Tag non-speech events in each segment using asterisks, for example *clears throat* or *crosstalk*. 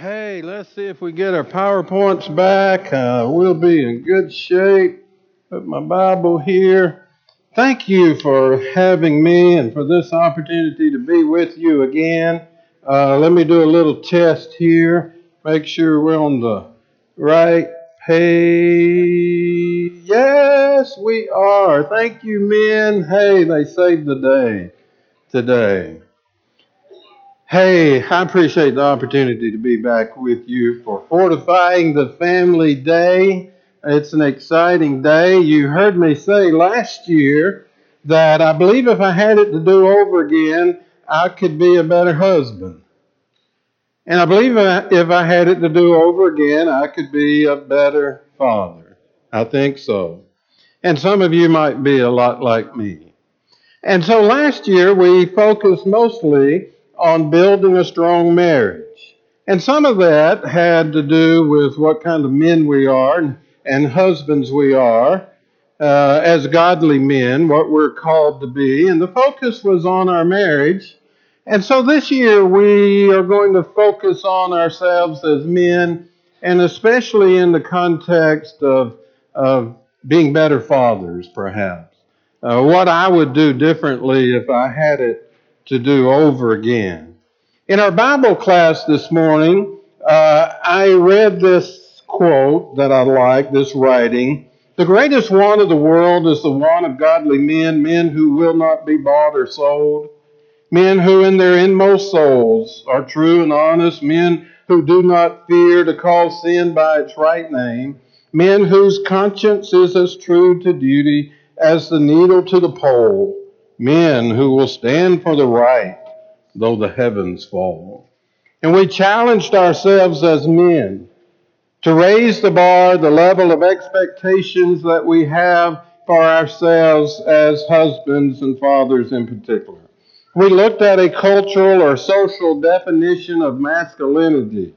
Hey, let's see if we get our PowerPoints back. Uh, we'll be in good shape. Put my Bible here. Thank you for having me and for this opportunity to be with you again. Uh, let me do a little test here. Make sure we're on the right page. Yes, we are. Thank you, men. Hey, they saved the day today. Hey, I appreciate the opportunity to be back with you for Fortifying the Family Day. It's an exciting day. You heard me say last year that I believe if I had it to do over again, I could be a better husband. And I believe if I had it to do over again, I could be a better father. I think so. And some of you might be a lot like me. And so last year we focused mostly on building a strong marriage. And some of that had to do with what kind of men we are and husbands we are uh, as godly men, what we're called to be. And the focus was on our marriage. And so this year we are going to focus on ourselves as men, and especially in the context of, of being better fathers, perhaps. Uh, what I would do differently if I had it to do over again. In our Bible class this morning, uh, I read this quote that I like, this writing. The greatest want of the world is the want of godly men, men who will not be bought or sold, men who in their inmost souls are true and honest, men who do not fear to call sin by its right name, men whose conscience is as true to duty as the needle to the pole, men who will stand for the right, though the heavens fall. And we challenged ourselves as men to raise the bar, the level of expectations that we have for ourselves as husbands and fathers in particular. We looked at a cultural or social definition of masculinity,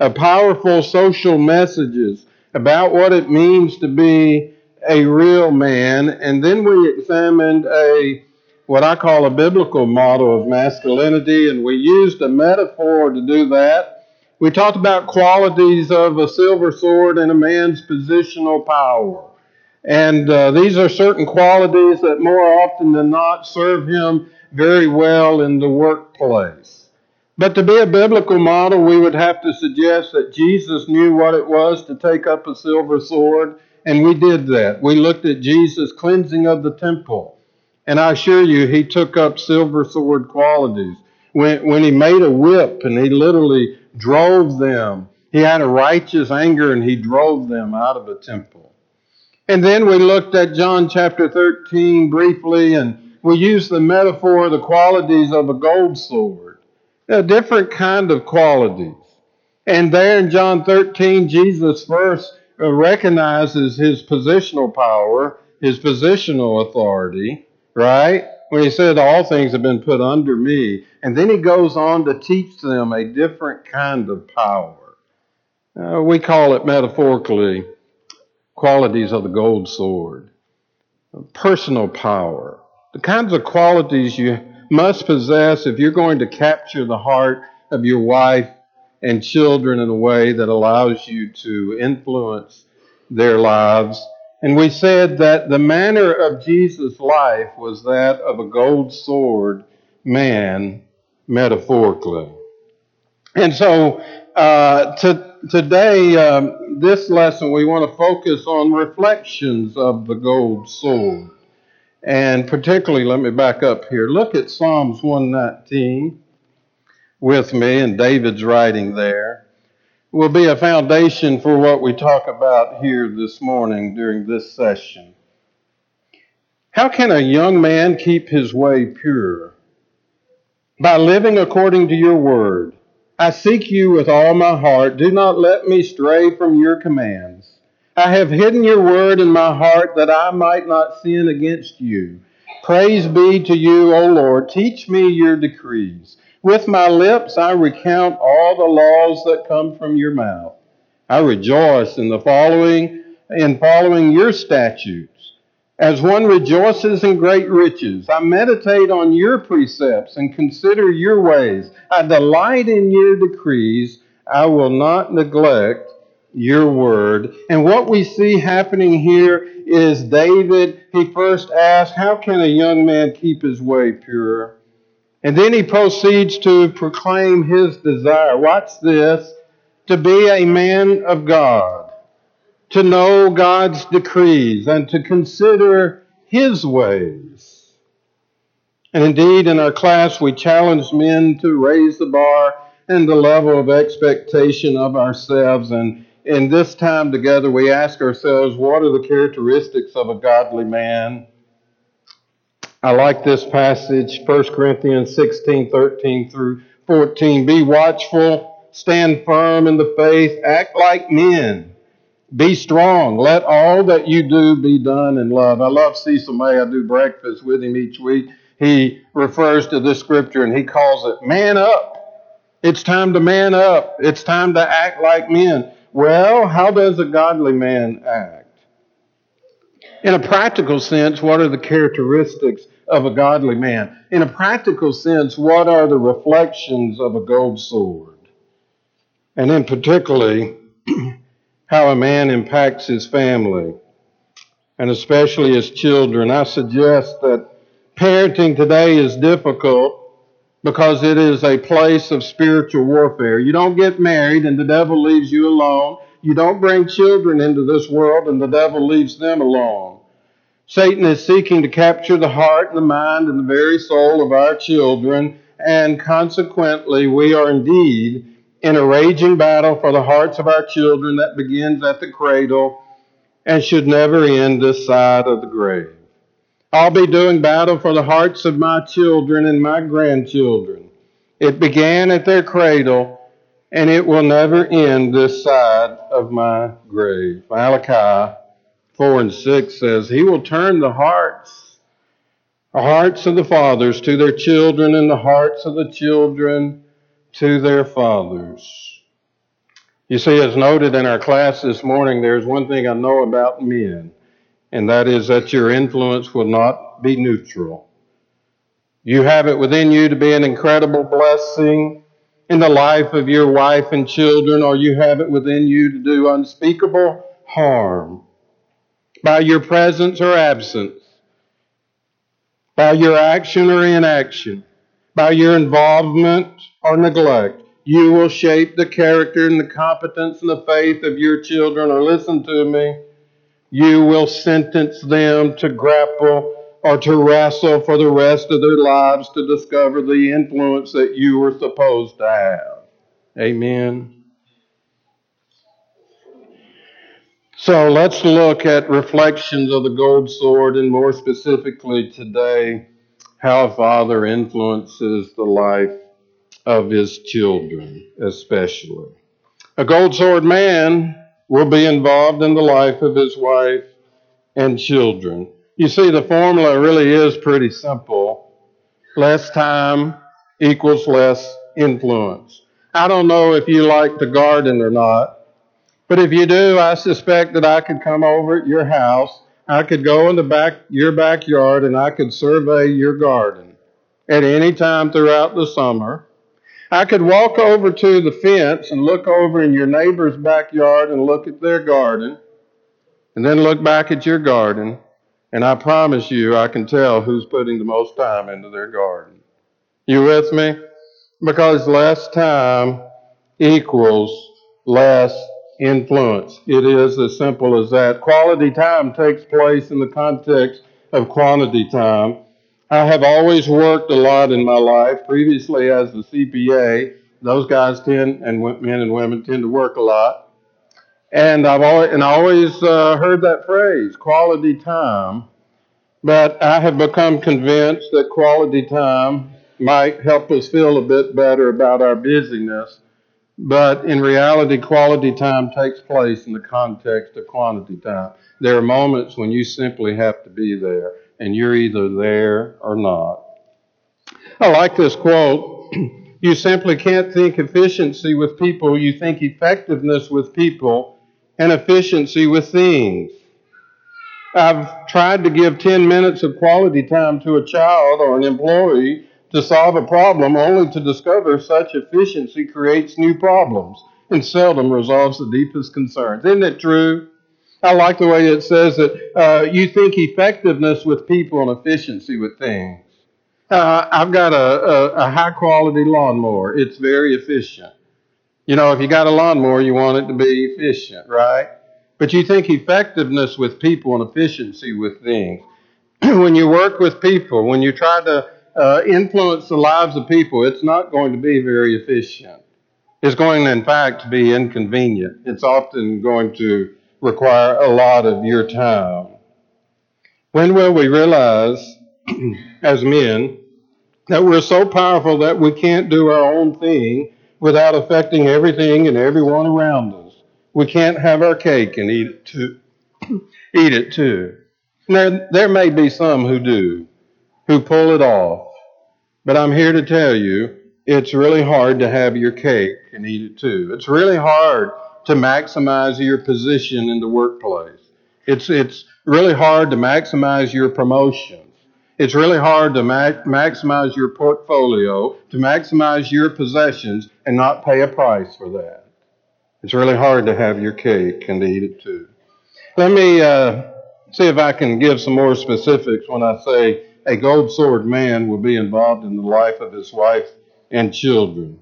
of powerful social messages about what it means to be a real man, and then we examined a what I call a biblical model of masculinity, and we used a metaphor to do that. We talked about qualities of a silver sword and a man's positional power. And uh, these are certain qualities that more often than not serve him very well in the workplace. But to be a biblical model, we would have to suggest that Jesus knew what it was to take up a silver sword, and we did that. We looked at Jesus' cleansing of the temple. And I assure you, he took up silver sword qualities. When, when he made a whip and he literally drove them, he had a righteous anger and he drove them out of the temple. And then we looked at John chapter 13 briefly and we used the metaphor, of the qualities of a gold sword, a different kind of qualities. And there in John 13, Jesus first uh, recognizes his positional power, his positional authority right? When he said, All things have been put under me. And then he goes on to teach them a different kind of power. Uh, we call it metaphorically qualities of the gold sword, personal power, the kinds of qualities you must possess if you're going to capture the heart of your wife and children in a way that allows you to influence their lives and we said that the manner of Jesus' life was that of a gold sword man, metaphorically. And so uh, to, today, um, this lesson, we want to focus on reflections of the gold sword. And particularly, let me back up here. Look at Psalms 119 with me, and David's writing there will be a foundation for what we talk about here this morning during this session. How can a young man keep his way pure? By living according to your word. I seek you with all my heart. Do not let me stray from your commands. I have hidden your word in my heart that I might not sin against you. Praise be to you, O Lord. Teach me your decrees. With my lips I recount all the laws that come from your mouth. I rejoice in the following in following your statutes. As one rejoices in great riches, I meditate on your precepts and consider your ways. I delight in your decrees I will not neglect your word. And what we see happening here is David, he first asked, How can a young man keep his way pure? And then he proceeds to proclaim his desire. Watch this to be a man of God, to know God's decrees, and to consider his ways. And indeed, in our class, we challenge men to raise the bar and the level of expectation of ourselves. And in this time together, we ask ourselves, what are the characteristics of a godly man? I like this passage, 1 Corinthians 16, 13 through 14. Be watchful, stand firm in the faith, act like men. Be strong. Let all that you do be done in love. I love Cecil May. I do breakfast with him each week. He refers to this scripture and he calls it man up. It's time to man up. It's time to act like men. Well, how does a godly man act? In a practical sense, what are the characteristics of a godly man? In a practical sense, what are the reflections of a gold sword? And then, particularly, *clears throat* how a man impacts his family, and especially his children. I suggest that parenting today is difficult because it is a place of spiritual warfare. You don't get married and the devil leaves you alone. You don't bring children into this world and the devil leaves them alone. Satan is seeking to capture the heart and the mind and the very soul of our children, and consequently, we are indeed in a raging battle for the hearts of our children that begins at the cradle and should never end this side of the grave. I'll be doing battle for the hearts of my children and my grandchildren. It began at their cradle, and it will never end this side of my grave. Malachi 4 and 6 says, He will turn the hearts, the hearts of the fathers to their children, and the hearts of the children to their fathers. You see, as noted in our class this morning, there's one thing I know about men, and that is that your influence will not be neutral. You have it within you to be an incredible blessing in the life of your wife and children, or you have it within you to do unspeakable harm by your presence or absence, by your action or inaction, by your involvement or neglect. You will shape the character and the competence and the faith of your children, or listen to me, you will sentence them to grapple or to wrestle for the rest of their lives to discover the influence that you were supposed to have. Amen. So let's look at reflections of the gold sword, and more specifically today, how a father influences the life of his children, especially. A gold sword man will be involved in the life of his wife and children. You see, the formula really is pretty simple less time equals less influence. I don't know if you like to garden or not. But if you do, I suspect that I could come over at your house. I could go in the back your backyard and I could survey your garden at any time throughout the summer. I could walk over to the fence and look over in your neighbor's backyard and look at their garden, and then look back at your garden, and I promise you I can tell who's putting the most time into their garden. You with me? Because less time equals less influence. It is as simple as that. Quality time takes place in the context of quantity time. I have always worked a lot in my life. Previously, as a CPA, those guys tend, and men and women tend to work a lot. And I've always, and I always uh, heard that phrase, quality time. But I have become convinced that quality time might help us feel a bit better about our busyness but in reality, quality time takes place in the context of quantity time. There are moments when you simply have to be there, and you're either there or not. I like this quote. *clears throat* you simply can't think efficiency with people, you think effectiveness with people, and efficiency with things. I've tried to give 10 minutes of quality time to a child or an employee to solve a problem only to discover such efficiency creates new problems. and seldom resolves the deepest concerns. Isn't it true? I like the way it says that uh, you think effectiveness with people and efficiency with things. Uh, I've got a, a, a high quality lawnmower. It's very efficient. You know, if you got a lawnmower, you want it to be efficient, right? But you think effectiveness with people and efficiency with things. *clears throat* when you work with people, when you try to uh, influence the lives of people, it's not going to be very efficient. It's going, in fact, to be inconvenient. It's often going to require a lot of your time. When will we realize, *clears throat* as men, that we're so powerful that we can't do our own thing without affecting everything and everyone around us? We can't have our cake and eat it too. *clears throat* eat it too. There, there may be some who do, who pull it off. But I'm here to tell you, it's really hard to have your cake and eat it too. It's really hard to maximize your position in the workplace. It's, it's really hard to maximize your promotions. It's really hard to ma- maximize your portfolio, to maximize your possessions, and not pay a price for that. It's really hard to have your cake and to eat it too. Let me uh, see if I can give some more specifics when I say a gold sword man will be involved in the life of his wife and children.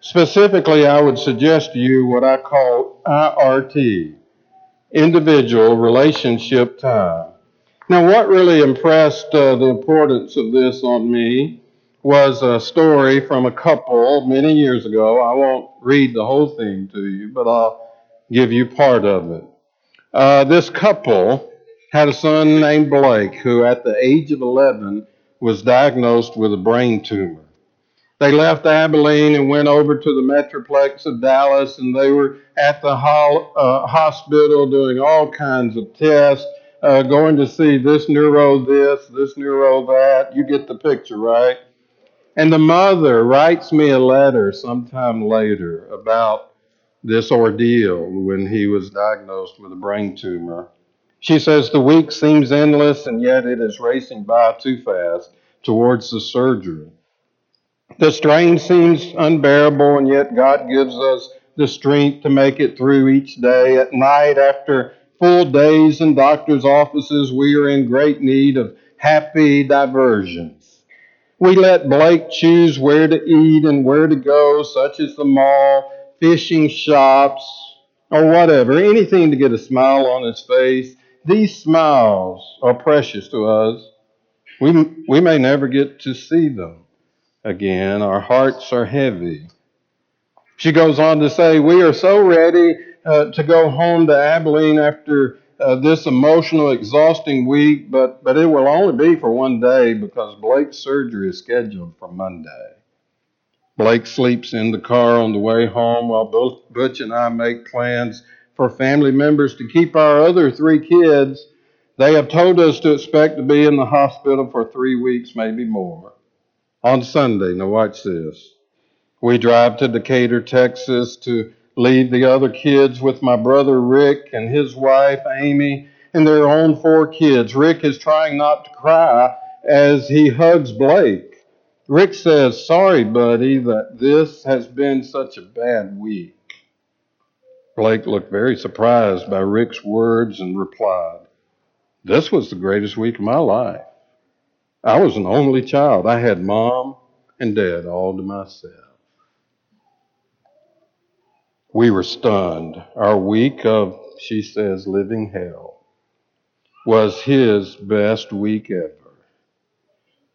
Specifically, I would suggest to you what I call IRT, individual relationship time. Now, what really impressed uh, the importance of this on me was a story from a couple many years ago. I won't read the whole thing to you, but I'll give you part of it. Uh, this couple had a son named Blake who, at the age of 11, was diagnosed with a brain tumor. They left Abilene and went over to the Metroplex of Dallas, and they were at the ho- uh, hospital doing all kinds of tests, uh, going to see this neuro this, this neuro that. You get the picture, right? And the mother writes me a letter sometime later about this ordeal when he was diagnosed with a brain tumor. She says the week seems endless, and yet it is racing by too fast towards the surgery. The strain seems unbearable, and yet God gives us the strength to make it through each day. At night, after full days in doctor's offices, we are in great need of happy diversions. We let Blake choose where to eat and where to go, such as the mall, fishing shops, or whatever, anything to get a smile on his face. These smiles are precious to us. We, we may never get to see them again. Our hearts are heavy. She goes on to say, We are so ready uh, to go home to Abilene after uh, this emotional, exhausting week, but, but it will only be for one day because Blake's surgery is scheduled for Monday. Blake sleeps in the car on the way home while Butch and I make plans for family members to keep our other three kids. They have told us to expect to be in the hospital for three weeks, maybe more on Sunday. Now, watch this. We drive to Decatur, Texas to leave the other kids with my brother Rick and his wife Amy and their own four kids. Rick is trying not to cry as he hugs Blake. Rick says, Sorry, buddy, that this has been such a bad week. Blake looked very surprised by Rick's words and replied, This was the greatest week of my life. I was an only child. I had mom and dad all to myself. We were stunned. Our week of, she says, living hell was his best week ever.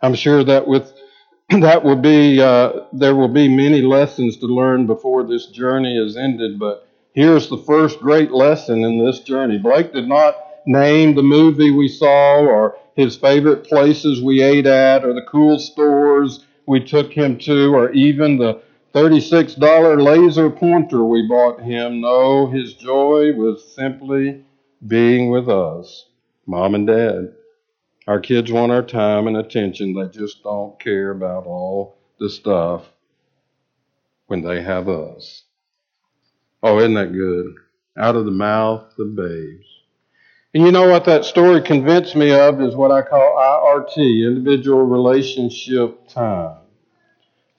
I'm sure that with *clears throat* that will be uh, there will be many lessons to learn before this journey is ended, but here's the first great lesson in this journey. Blake did not name the movie we saw or his favorite places we ate at or the cool stores we took him to or even the $36 laser pointer we bought him. No, his joy was simply being with us, mom and dad. Our kids want our time and attention. They just don't care about all the stuff when they have us. Oh, isn't that good? Out of the mouth of babes. And you know what that story convinced me of is what I call IRT, individual relationship time.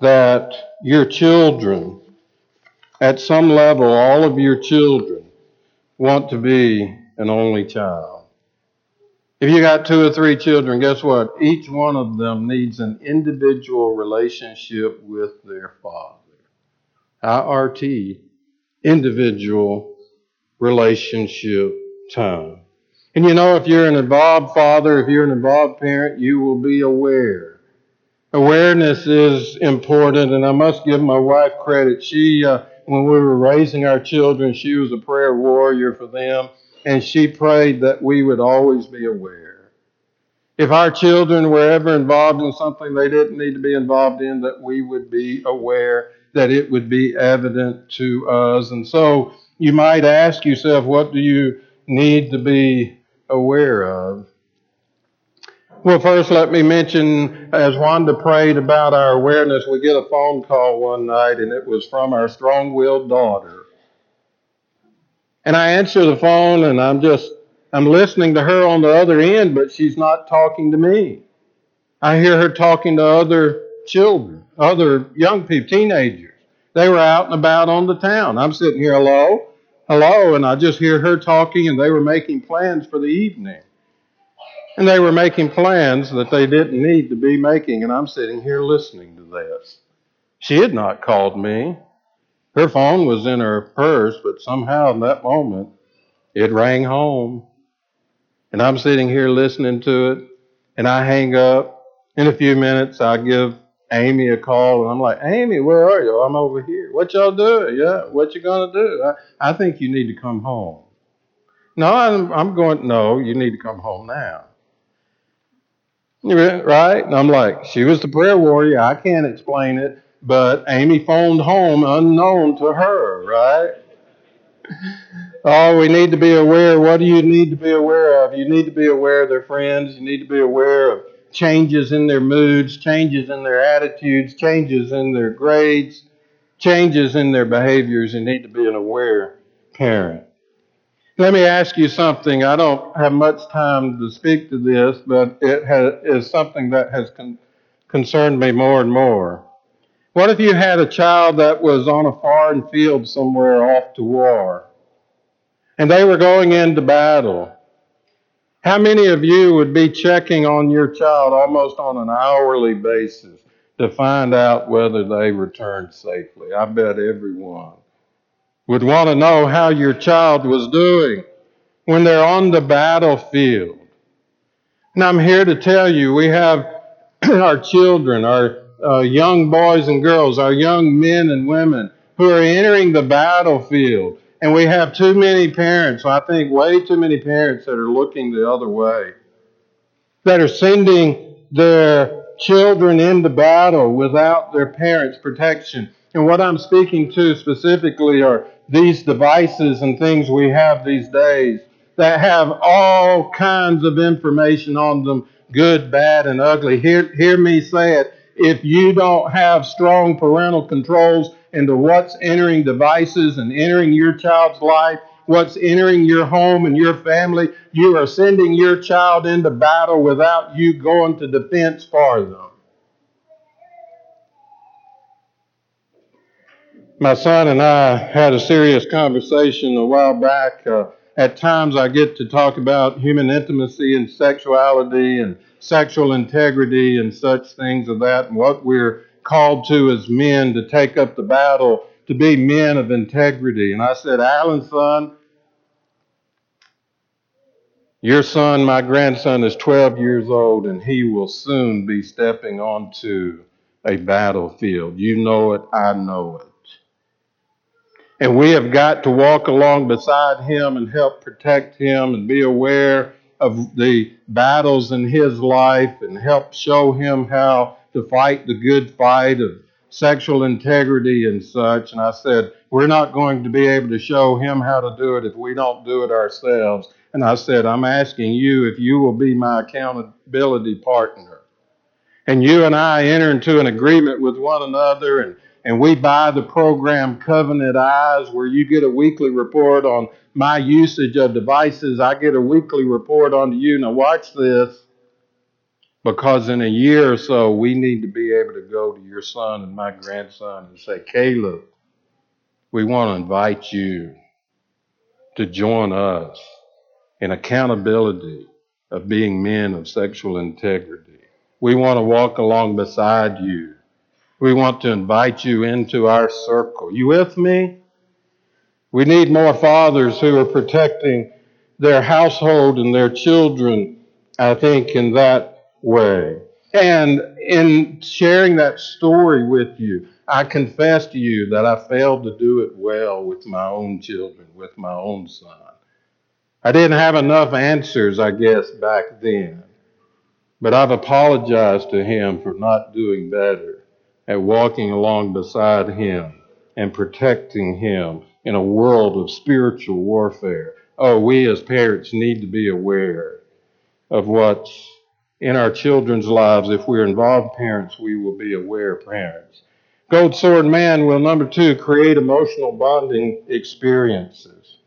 That your children at some level, all of your children want to be an only child. If you got two or three children, guess what? Each one of them needs an individual relationship with their father. IRT, individual relationship time. And you know, if you're an involved father, if you're an involved parent, you will be aware. Awareness is important, and I must give my wife credit. She, uh, when we were raising our children, she was a prayer warrior for them, and she prayed that we would always be aware. If our children were ever involved in something they didn't need to be involved in, that we would be aware, that it would be evident to us. And so you might ask yourself, what do you need to be aware of? Well, first, let me mention as Wanda prayed about our awareness, we get a phone call one night, and it was from our strong willed daughter. And I answer the phone, and I'm just, I'm listening to her on the other end, but she's not talking to me. I hear her talking to other children, other young people, teenagers. They were out and about on the town. I'm sitting here, hello, hello, and I just hear her talking, and they were making plans for the evening. And they were making plans that they didn't need to be making, and I'm sitting here listening to this. She had not called me. Her phone was in her purse, but somehow in that moment it rang home. And I'm sitting here listening to it, and I hang up. In a few minutes, I give Amy a call, and I'm like, Amy, where are you? I'm over here. What y'all doing? Yeah, what you gonna do? I, I think you need to come home. No, I'm, I'm going. No, you need to come home now. Right? And I'm like, she was the prayer warrior. I can't explain it, but Amy phoned home unknown to her, right? *laughs* Oh, we need to be aware. What do you need to be aware of? You need to be aware of their friends. You need to be aware of changes in their moods, changes in their attitudes, changes in their grades, changes in their behaviors. You need to be an aware parent. Let me ask you something. I don't have much time to speak to this, but it has, is something that has con- concerned me more and more. What if you had a child that was on a foreign field somewhere off to war, and they were going into battle? How many of you would be checking on your child almost on an hourly basis to find out whether they returned safely? I bet everyone would want to know how your child was doing when they're on the battlefield. And I'm here to tell you, we have *clears throat* our children, our uh, young boys and girls, our young men and women who are entering the battlefield. And we have too many parents, I think way too many parents that are looking the other way, that are sending their children into battle without their parents' protection. And what I'm speaking to specifically are these devices and things we have these days that have all kinds of information on them, good, bad, and ugly. Hear, hear me say it. If you don't have strong parental controls into what's entering devices and entering your child's life, what's entering your home and your family, you are sending your child into battle without you going to defense for them. my son and I had a serious conversation a while back. Uh, at times, I get to talk about human intimacy and sexuality and sexual integrity and such things of that, and what we're called to as men to take up the battle to be men of integrity. And I said, Alan, son, your son, my grandson, is 12 years old, and he will soon be stepping onto a battlefield. You know it, I know it. And we have got to walk along beside him and help protect him and be aware of the battles in his life and help show him how to fight the good fight of sexual integrity and such. And I said, We're not going to be able to show him how to do it if we don't do it ourselves. And I said, I'm asking you if you will be my accountability partner. And you and I enter into an agreement with one another and and we buy the program Covenant Eyes, where you get a weekly report on my usage of devices. I get a weekly report on you. Now, watch this, because in a year or so, we need to be able to go to your son and my grandson and say, Caleb, we want to invite you to join us in accountability of being men of sexual integrity. We want to walk along beside you. We want to invite you into our circle. You with me? We need more fathers who are protecting their household and their children, I think, in that way. And in sharing that story with you, I confess to you that I failed to do it well with my own children, with my own son. I didn't have enough answers, I guess, back then. But I've apologized to him for not doing better at walking along beside him and protecting him in a world of spiritual warfare. Oh, we as parents need to be aware of what's in our children's lives. If we're involved parents, we will be aware parents. Gold Sword Man will, number two, create emotional bonding experiences.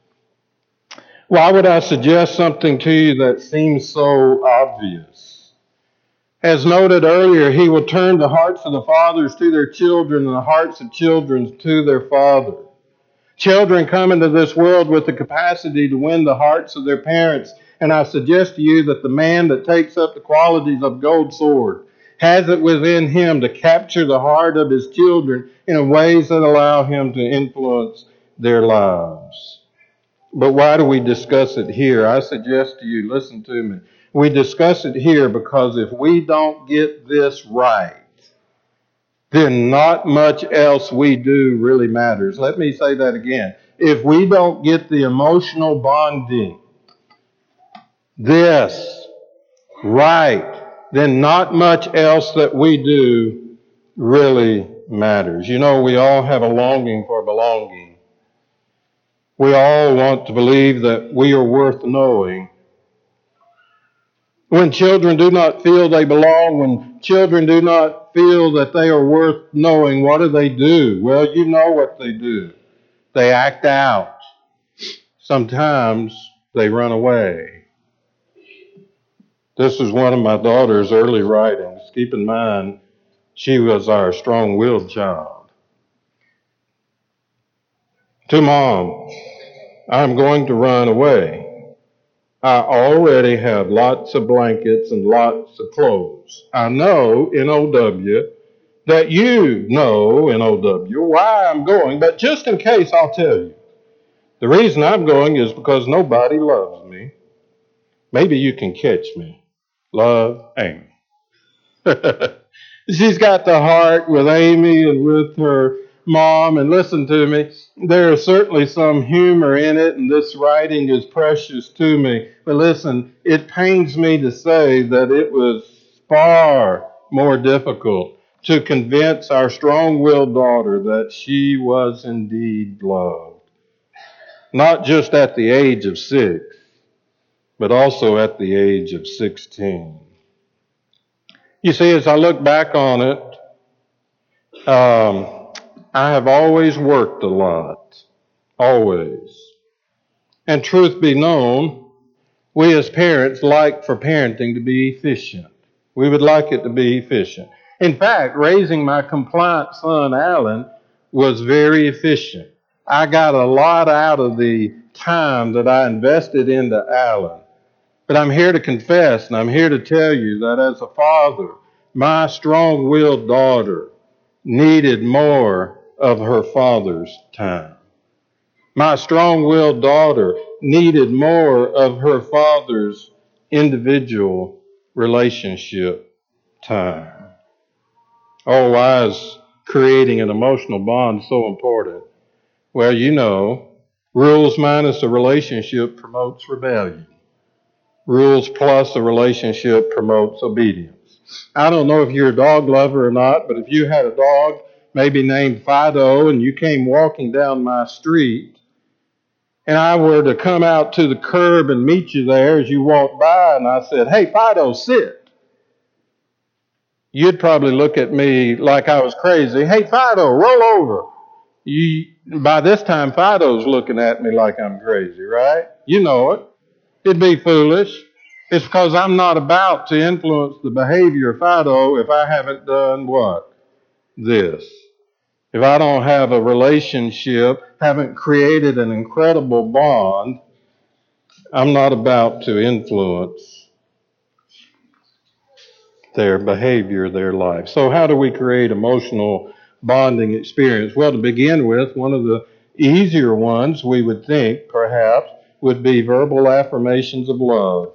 Why would I suggest something to you that seems so obvious? As noted earlier, he will turn the hearts of the fathers to their children and the hearts of children to their fathers. Children come into this world with the capacity to win the hearts of their parents, and I suggest to you that the man that takes up the qualities of gold sword has it within him to capture the heart of his children in ways that allow him to influence their lives. But why do we discuss it here? I suggest to you, listen to me. We discuss it here because if we don't get this right, then not much else we do really matters. Let me say that again. If we don't get the emotional bonding, this right, then not much else that we do really matters. You know, we all have a longing for belonging. We all want to believe that we are worth knowing. When children do not feel they belong, when children do not feel that they are worth knowing, what do they do? Well, you know what they do. They act out. Sometimes they run away. This is one of my daughter's early writings. Keep in mind, she was our strong willed child. To mom, I'm going to run away. I already have lots of blankets and lots of clothes. I know, N-O-W, that you know, N-O-W, why I'm going, but just in case, I'll tell you. The reason I'm going is because nobody loves me. Maybe you can catch me love Amy. *laughs* She's got the heart with Amy and with her mom. And listen to me, there is certainly some humor in it, and this writing is precious to me. But listen, it pains me to say that it was far more difficult to convince our strong willed daughter that she was indeed loved. Not just at the age of six, but also at the age of 16. You see, as I look back on it, um, I have always worked a lot. Always. And truth be known, we as parents like for parenting to be efficient. We would like it to be efficient. In fact, raising my compliant son, Alan, was very efficient. I got a lot out of the time that I invested into Alan. But I'm here to confess and I'm here to tell you that as a father, my strong willed daughter needed more of her father's time. My strong willed daughter needed more of her father's individual relationship time. Oh, why is creating an emotional bond so important? Well, you know, rules minus a relationship promotes rebellion. Rules plus a relationship promotes obedience. I don't know if you're a dog lover or not, but if you had a dog, maybe named Fido, and you came walking down my street, and I were to come out to the curb and meet you there as you walked by, and I said, Hey, Fido, sit. You'd probably look at me like I was crazy. Hey, Fido, roll over. You, by this time, Fido's looking at me like I'm crazy, right? You know it. It'd be foolish. It's because I'm not about to influence the behavior of Fido if I haven't done what? This. if I don't have a relationship, haven't created an incredible bond, I'm not about to influence their behavior, their life. So, how do we create emotional bonding experience? Well, to begin with, one of the easier ones we would think, perhaps, would be verbal affirmations of love.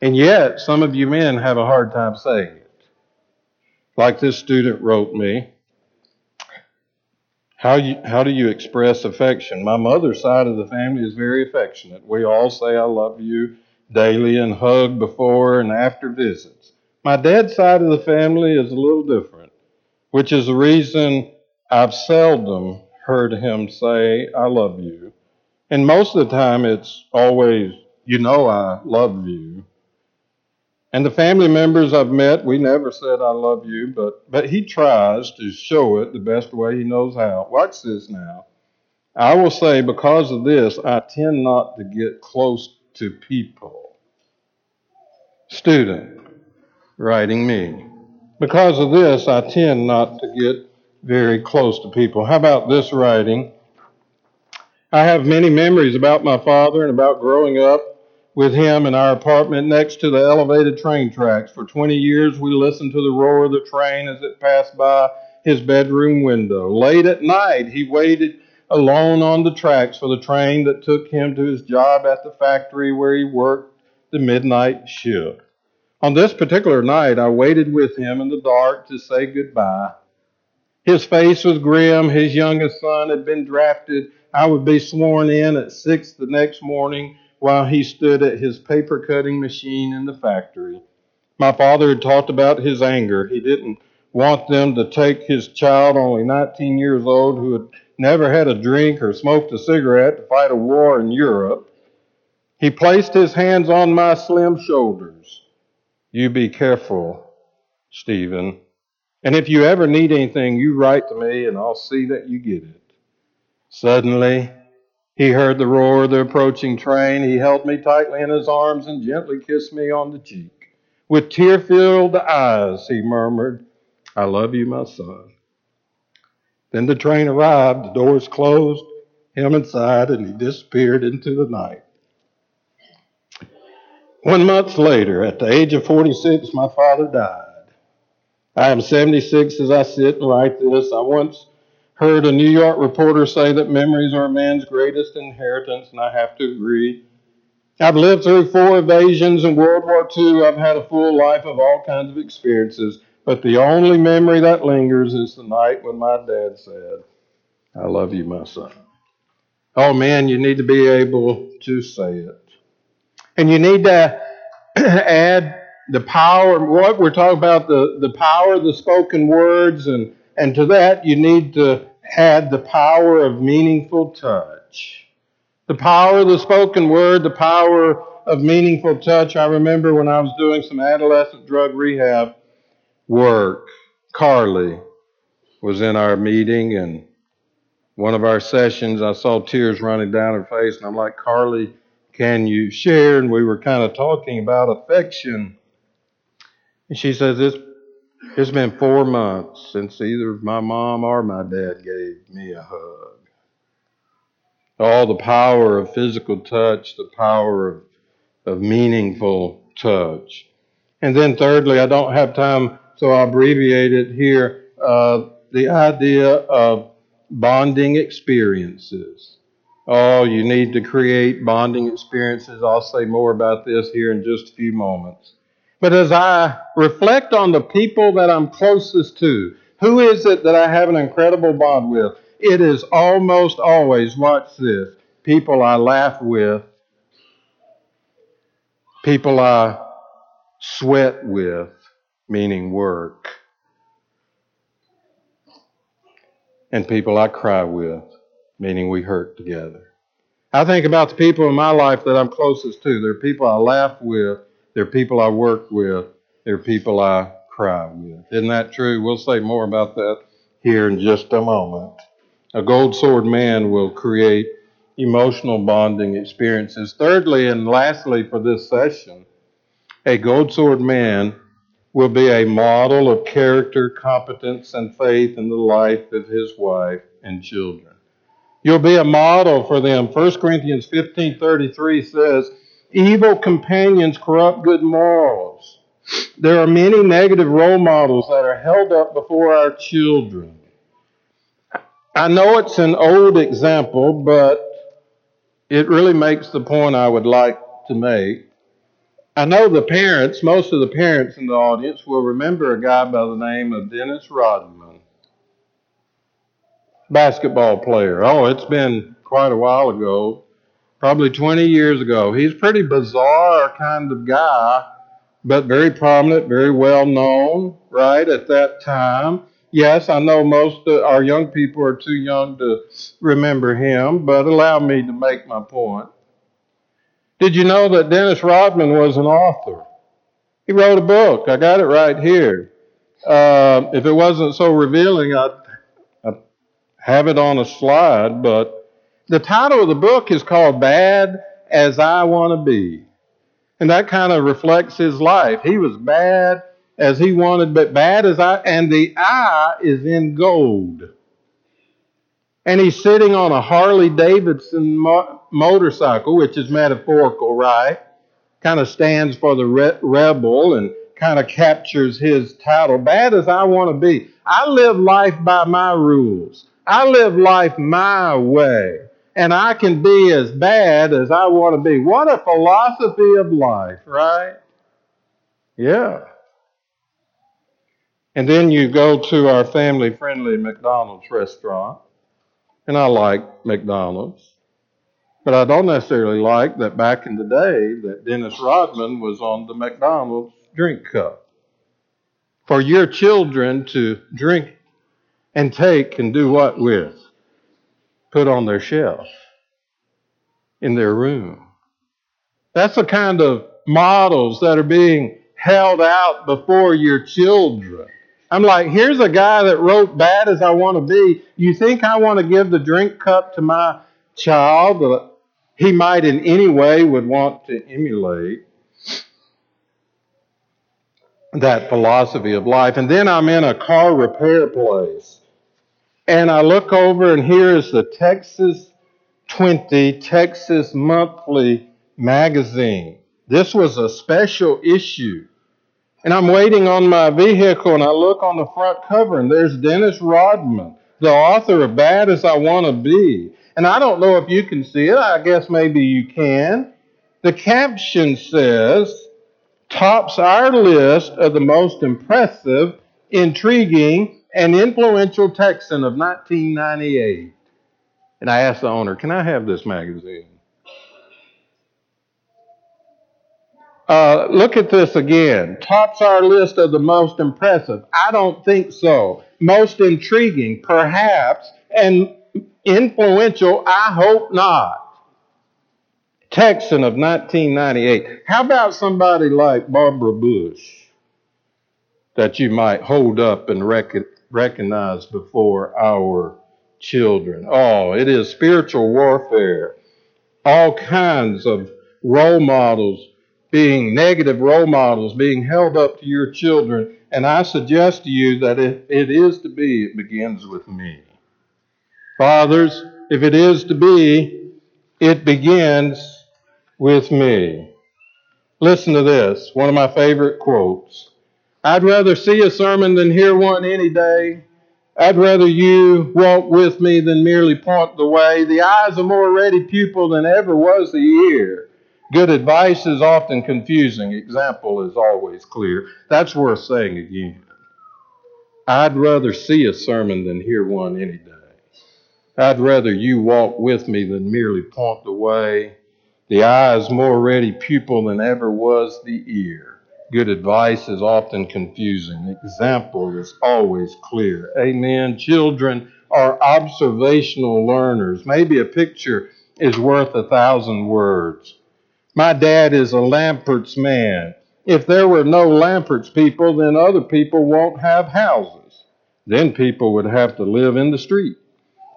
And yet, some of you men have a hard time saying it. Like this student wrote me. How, you, how do you express affection? My mother's side of the family is very affectionate. We all say, I love you daily and hug before and after visits. My dad's side of the family is a little different, which is the reason I've seldom heard him say, I love you. And most of the time, it's always, you know, I love you. And the family members I've met, we never said I love you, but, but he tries to show it the best way he knows how. Watch this now. I will say, because of this, I tend not to get close to people. Student writing me. Because of this, I tend not to get very close to people. How about this writing? I have many memories about my father and about growing up with him in our apartment next to the elevated train tracks. For 20 years, we listened to the roar of the train as it passed by his bedroom window. Late at night, he waited alone on the tracks for the train that took him to his job at the factory where he worked the midnight shift. On this particular night, I waited with him in the dark to say goodbye. His face was grim. His youngest son had been drafted. I would be sworn in at six the next morning while he stood at his paper cutting machine in the factory. My father had talked about his anger. He didn't want them to take his child, only 19 years old, who had never had a drink or smoked a cigarette, to fight a war in Europe. He placed his hands on my slim shoulders. You be careful, Stephen. And if you ever need anything, you write to me and I'll see that you get it. Suddenly, he heard the roar of the approaching train. He held me tightly in his arms and gently kissed me on the cheek. With tear filled eyes, he murmured, I love you, my son. Then the train arrived, the doors closed, him inside, and he disappeared into the night. One month later, at the age of 46, my father died. I am 76 as I sit and write this. I once heard a New York reporter say that memories are a man's greatest inheritance, and I have to agree. I've lived through four invasions in World War II. I've had a full life of all kinds of experiences, but the only memory that lingers is the night when my dad said, I love you, my son. Oh man, you need to be able to say it. And you need to *clears throat* add the power, what we're talking about, the, the power of the spoken words and and to that, you need to add the power of meaningful touch. The power of the spoken word, the power of meaningful touch. I remember when I was doing some adolescent drug rehab work, Carly was in our meeting and one of our sessions, I saw tears running down her face, and I'm like, Carly, can you share? And we were kind of talking about affection. And she says, It's it's been four months since either my mom or my dad gave me a hug. All the power of physical touch, the power of, of meaningful touch. And then, thirdly, I don't have time, so I'll abbreviate it here. Uh, the idea of bonding experiences. Oh, you need to create bonding experiences. I'll say more about this here in just a few moments. But as I reflect on the people that I'm closest to, who is it that I have an incredible bond with? It is almost always, watch this, people I laugh with, people I sweat with, meaning work, and people I cry with, meaning we hurt together. I think about the people in my life that I'm closest to. They're people I laugh with they're people I work with. They're people I cry with. Isn't that true? We'll say more about that here in just a moment. A gold sword man will create emotional bonding experiences. Thirdly and lastly for this session, a gold sword man will be a model of character, competence, and faith in the life of his wife and children. You'll be a model for them. 1 Corinthians 15:33 says, "Evil companions corrupt good morals." There are many negative role models that are held up before our children. I know it's an old example, but it really makes the point I would like to make. I know the parents, most of the parents in the audience will remember a guy by the name of Dennis Rodman, basketball player. Oh, it's been quite a while ago, probably 20 years ago. He's pretty bizarre kind of guy, but very prominent, very well known, right, at that time. Yes, I know most of our young people are too young to remember him, but allow me to make my point. Did you know that Dennis Rodman was an author? He wrote a book. I got it right here. Uh, if it wasn't so revealing, I'd, I'd have it on a slide, but the title of the book is called Bad as I Want to Be. And that kind of reflects his life. He was bad as he wanted, but bad as I, and the I is in gold. And he's sitting on a Harley Davidson mo- motorcycle, which is metaphorical, right? Kind of stands for the re- rebel and kind of captures his title. Bad as I want to be. I live life by my rules. I live life my way. And I can be as bad as I want to be. What a philosophy of life, right? Yeah. And then you go to our family friendly McDonald's restaurant and I like McDonald's. But I don't necessarily like that back in the day that Dennis Rodman was on the McDonald's drink cup. For your children to drink and take and do what with? Put on their shelf in their room. That's the kind of models that are being held out before your children. I'm like, here's a guy that wrote Bad as I Want to Be. You think I want to give the drink cup to my child that he might in any way would want to emulate? That philosophy of life. And then I'm in a car repair place. And I look over, and here is the Texas 20 Texas Monthly magazine. This was a special issue. And I'm waiting on my vehicle and I look on the front cover and there's Dennis Rodman, the author of Bad as I Want to Be. And I don't know if you can see it. I guess maybe you can. The caption says, tops our list of the most impressive, intriguing, and influential Texan of 1998. And I asked the owner, Can I have this magazine? Uh, look at this again. Tops our list of the most impressive. I don't think so. Most intriguing, perhaps, and influential, I hope not. Texan of 1998. How about somebody like Barbara Bush that you might hold up and rec- recognize before our children? Oh, it is spiritual warfare. All kinds of role models being negative role models, being held up to your children. And I suggest to you that if it is to be, it begins with me. Fathers, if it is to be, it begins with me. Listen to this, one of my favorite quotes. I'd rather see a sermon than hear one any day. I'd rather you walk with me than merely point the way. The eye's a more ready pupil than ever was the ear. Good advice is often confusing. Example is always clear. That's worth saying again. I'd rather see a sermon than hear one any day. I'd rather you walk with me than merely point the way. The eye is more ready pupil than ever was the ear. Good advice is often confusing. Example is always clear. Amen. Children are observational learners. Maybe a picture is worth a thousand words. My dad is a Lampert's man. If there were no Lampert's people, then other people won't have houses. Then people would have to live in the street.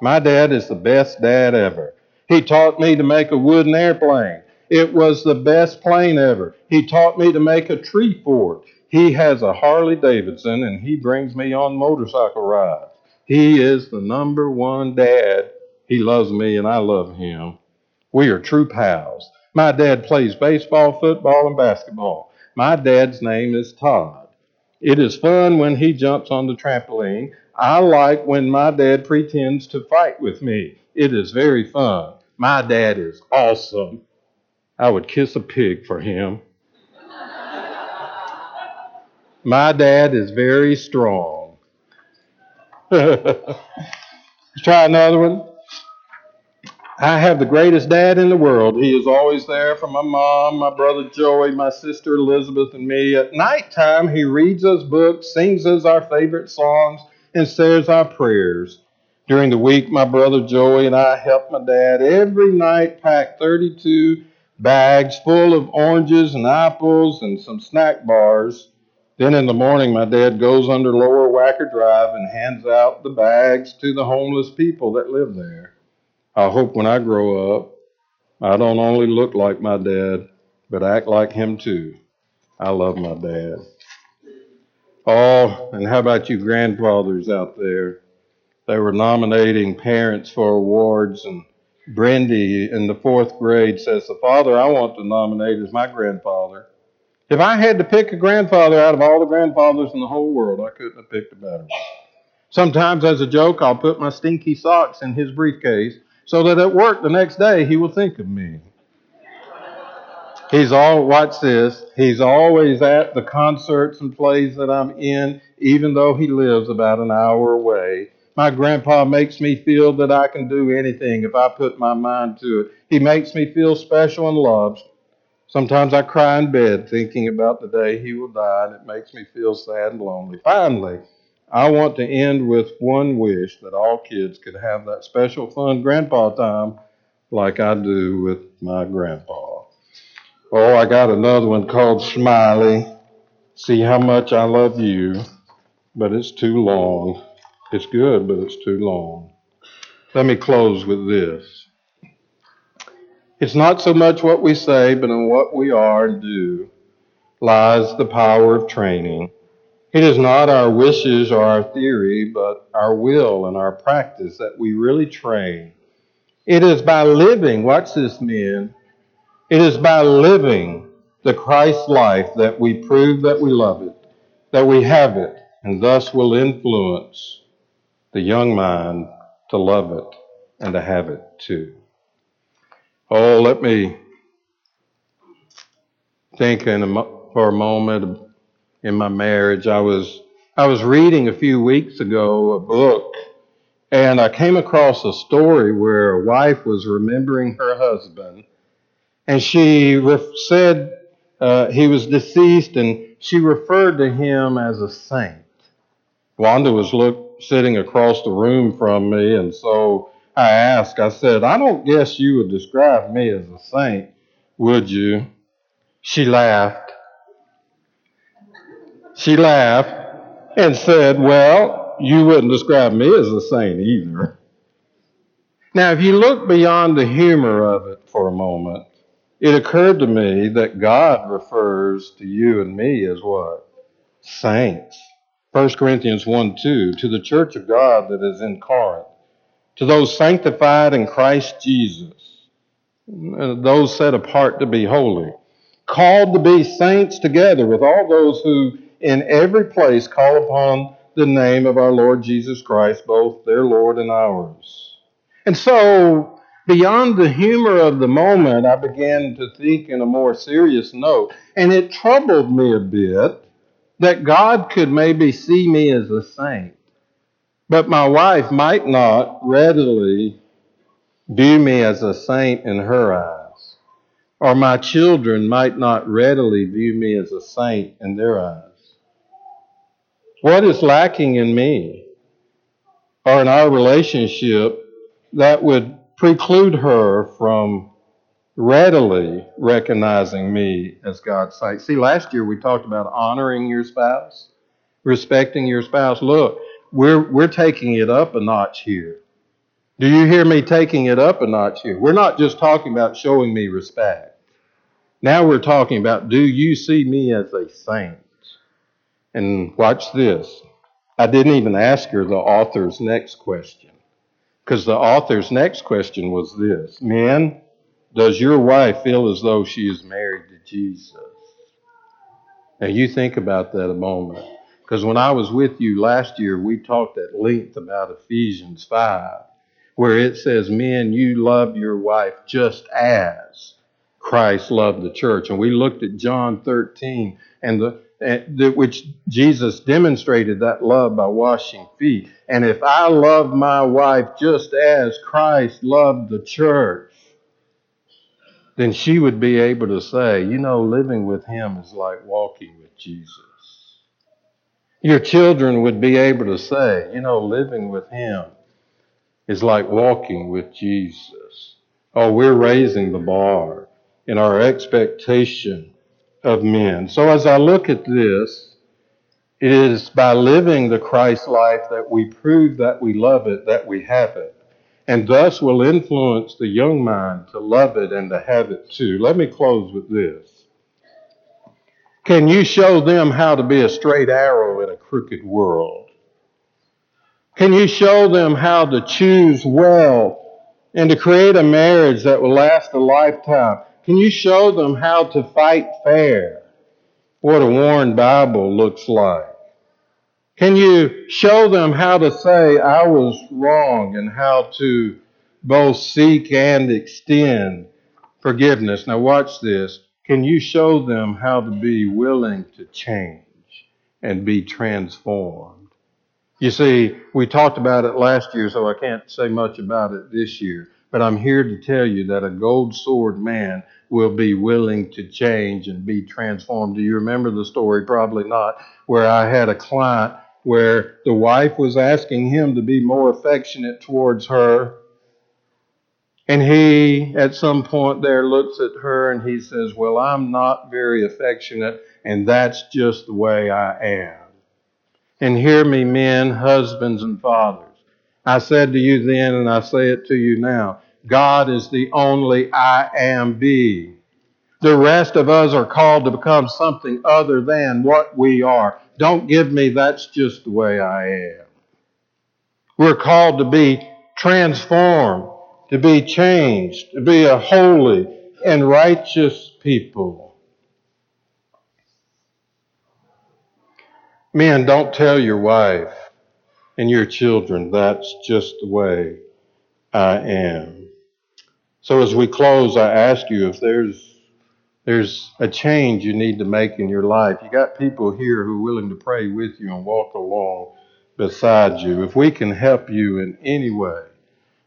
My dad is the best dad ever. He taught me to make a wooden airplane. It was the best plane ever. He taught me to make a tree fort. He has a Harley Davidson and he brings me on motorcycle rides. He is the number one dad. He loves me and I love him. We are true pals. My dad plays baseball, football, and basketball. My dad's name is Todd. It is fun when he jumps on the trampoline. I like when my dad pretends to fight with me. It is very fun. My dad is awesome. I would kiss a pig for him. My dad is very strong. *laughs* Try another one. I have the greatest dad in the world. He is always there for my mom, my brother Joey, my sister Elizabeth, and me. At nighttime, he reads us books, sings us our favorite songs, and says our prayers. During the week, my brother Joey and I help my dad every night pack 32 bags full of oranges and apples and some snack bars. Then in the morning, my dad goes under Lower Wacker Drive and hands out the bags to the homeless people that live there. I hope when I grow up, I don't only look like my dad, but act like him too. I love my dad. Oh, and how about you grandfathers out there? They were nominating parents for awards, and Brendy in the fourth grade says, The father I want to nominate is my grandfather. If I had to pick a grandfather out of all the grandfathers in the whole world, I couldn't have picked a better one. Sometimes, as a joke, I'll put my stinky socks in his briefcase so that at work the next day he will think of me. He's all, watch this, he's always at the concerts and plays that I'm in, even though he lives about an hour away. My grandpa makes me feel that I can do anything if I put my mind to it. He makes me feel special and loved. Sometimes I cry in bed thinking about the day he will die, and it makes me feel sad and lonely. Finally, I want to end with one wish that all kids could have that special fun grandpa time like I do with my grandpa. Oh, I got another one called Smiley. See how much I love you, but it's too long. It's good, but it's too long. Let me close with this. It's not so much what we say, but in what we are and do lies the power of training. It is not our wishes or our theory, but our will and our practice that we really train. It is by living, watch this, men. It is by living the Christ life that we prove that we love it, that we have it, and thus will influence the young mind to love it and to have it too. Oh, let me think in a, for a moment in my marriage. I was I was reading a few weeks ago a book, and I came across a story where a wife was remembering her husband, and she said uh, he was deceased, and she referred to him as a saint. Wanda was look, sitting across the room from me, and so I asked, I said, I don't guess you would describe me as a saint, would you? She laughed she laughed and said, Well, you wouldn't describe me as a saint either. Now, if you look beyond the humor of it for a moment, it occurred to me that God refers to you and me as what? Saints. 1 Corinthians 1 2, to the church of God that is in Corinth, to those sanctified in Christ Jesus, uh, those set apart to be holy, called to be saints together with all those who in every place call upon the name of our Lord Jesus Christ, both their Lord and ours. And so, beyond the humor of the moment, I began to think in a more serious note. And it troubled me a bit that God could maybe see me as a saint, but my wife might not readily view me as a saint in her eyes, or my children might not readily view me as a saint in their eyes. What is lacking in me or in our relationship that would preclude her from readily recognizing me as God's sight? See, last year we talked about honoring your spouse, respecting your spouse. Look, we're, we're taking it up a notch here. Do you hear me taking it up a notch here? We're not just talking about showing me respect. Now we're talking about do you see me as a saint? And watch this. I didn't even ask her the author's next question. Because the author's next question was this Men, does your wife feel as though she is married to Jesus? Now you think about that a moment. Because when I was with you last year, we talked at length about Ephesians 5, where it says, Men, you love your wife just as Christ loved the church. And we looked at John 13 and the, and the which Jesus demonstrated that love by washing feet. And if I love my wife just as Christ loved the church, then she would be able to say, you know, living with him is like walking with Jesus. Your children would be able to say, you know, living with him is like walking with Jesus. Oh, we're raising the bar in our expectation of men. So as I look at this, it is by living the Christ life that we prove that we love it, that we have it and thus will influence the young mind to love it and to have it too. Let me close with this. Can you show them how to be a straight arrow in a crooked world? Can you show them how to choose well and to create a marriage that will last a lifetime? Can you show them how to fight fair? What a worn Bible looks like. Can you show them how to say, I was wrong, and how to both seek and extend forgiveness? Now, watch this. Can you show them how to be willing to change and be transformed? You see, we talked about it last year, so I can't say much about it this year. But I'm here to tell you that a gold sword man will be willing to change and be transformed. Do you remember the story? Probably not. Where I had a client where the wife was asking him to be more affectionate towards her. And he, at some point there, looks at her and he says, Well, I'm not very affectionate, and that's just the way I am. And hear me, men, husbands, and fathers. I said to you then, and I say it to you now God is the only I am be. The rest of us are called to become something other than what we are. Don't give me that's just the way I am. We're called to be transformed, to be changed, to be a holy and righteous people. Men, don't tell your wife and your children that's just the way I am. So as we close, I ask you if there's there's a change you need to make in your life. You got people here who are willing to pray with you and walk along beside you. If we can help you in any way,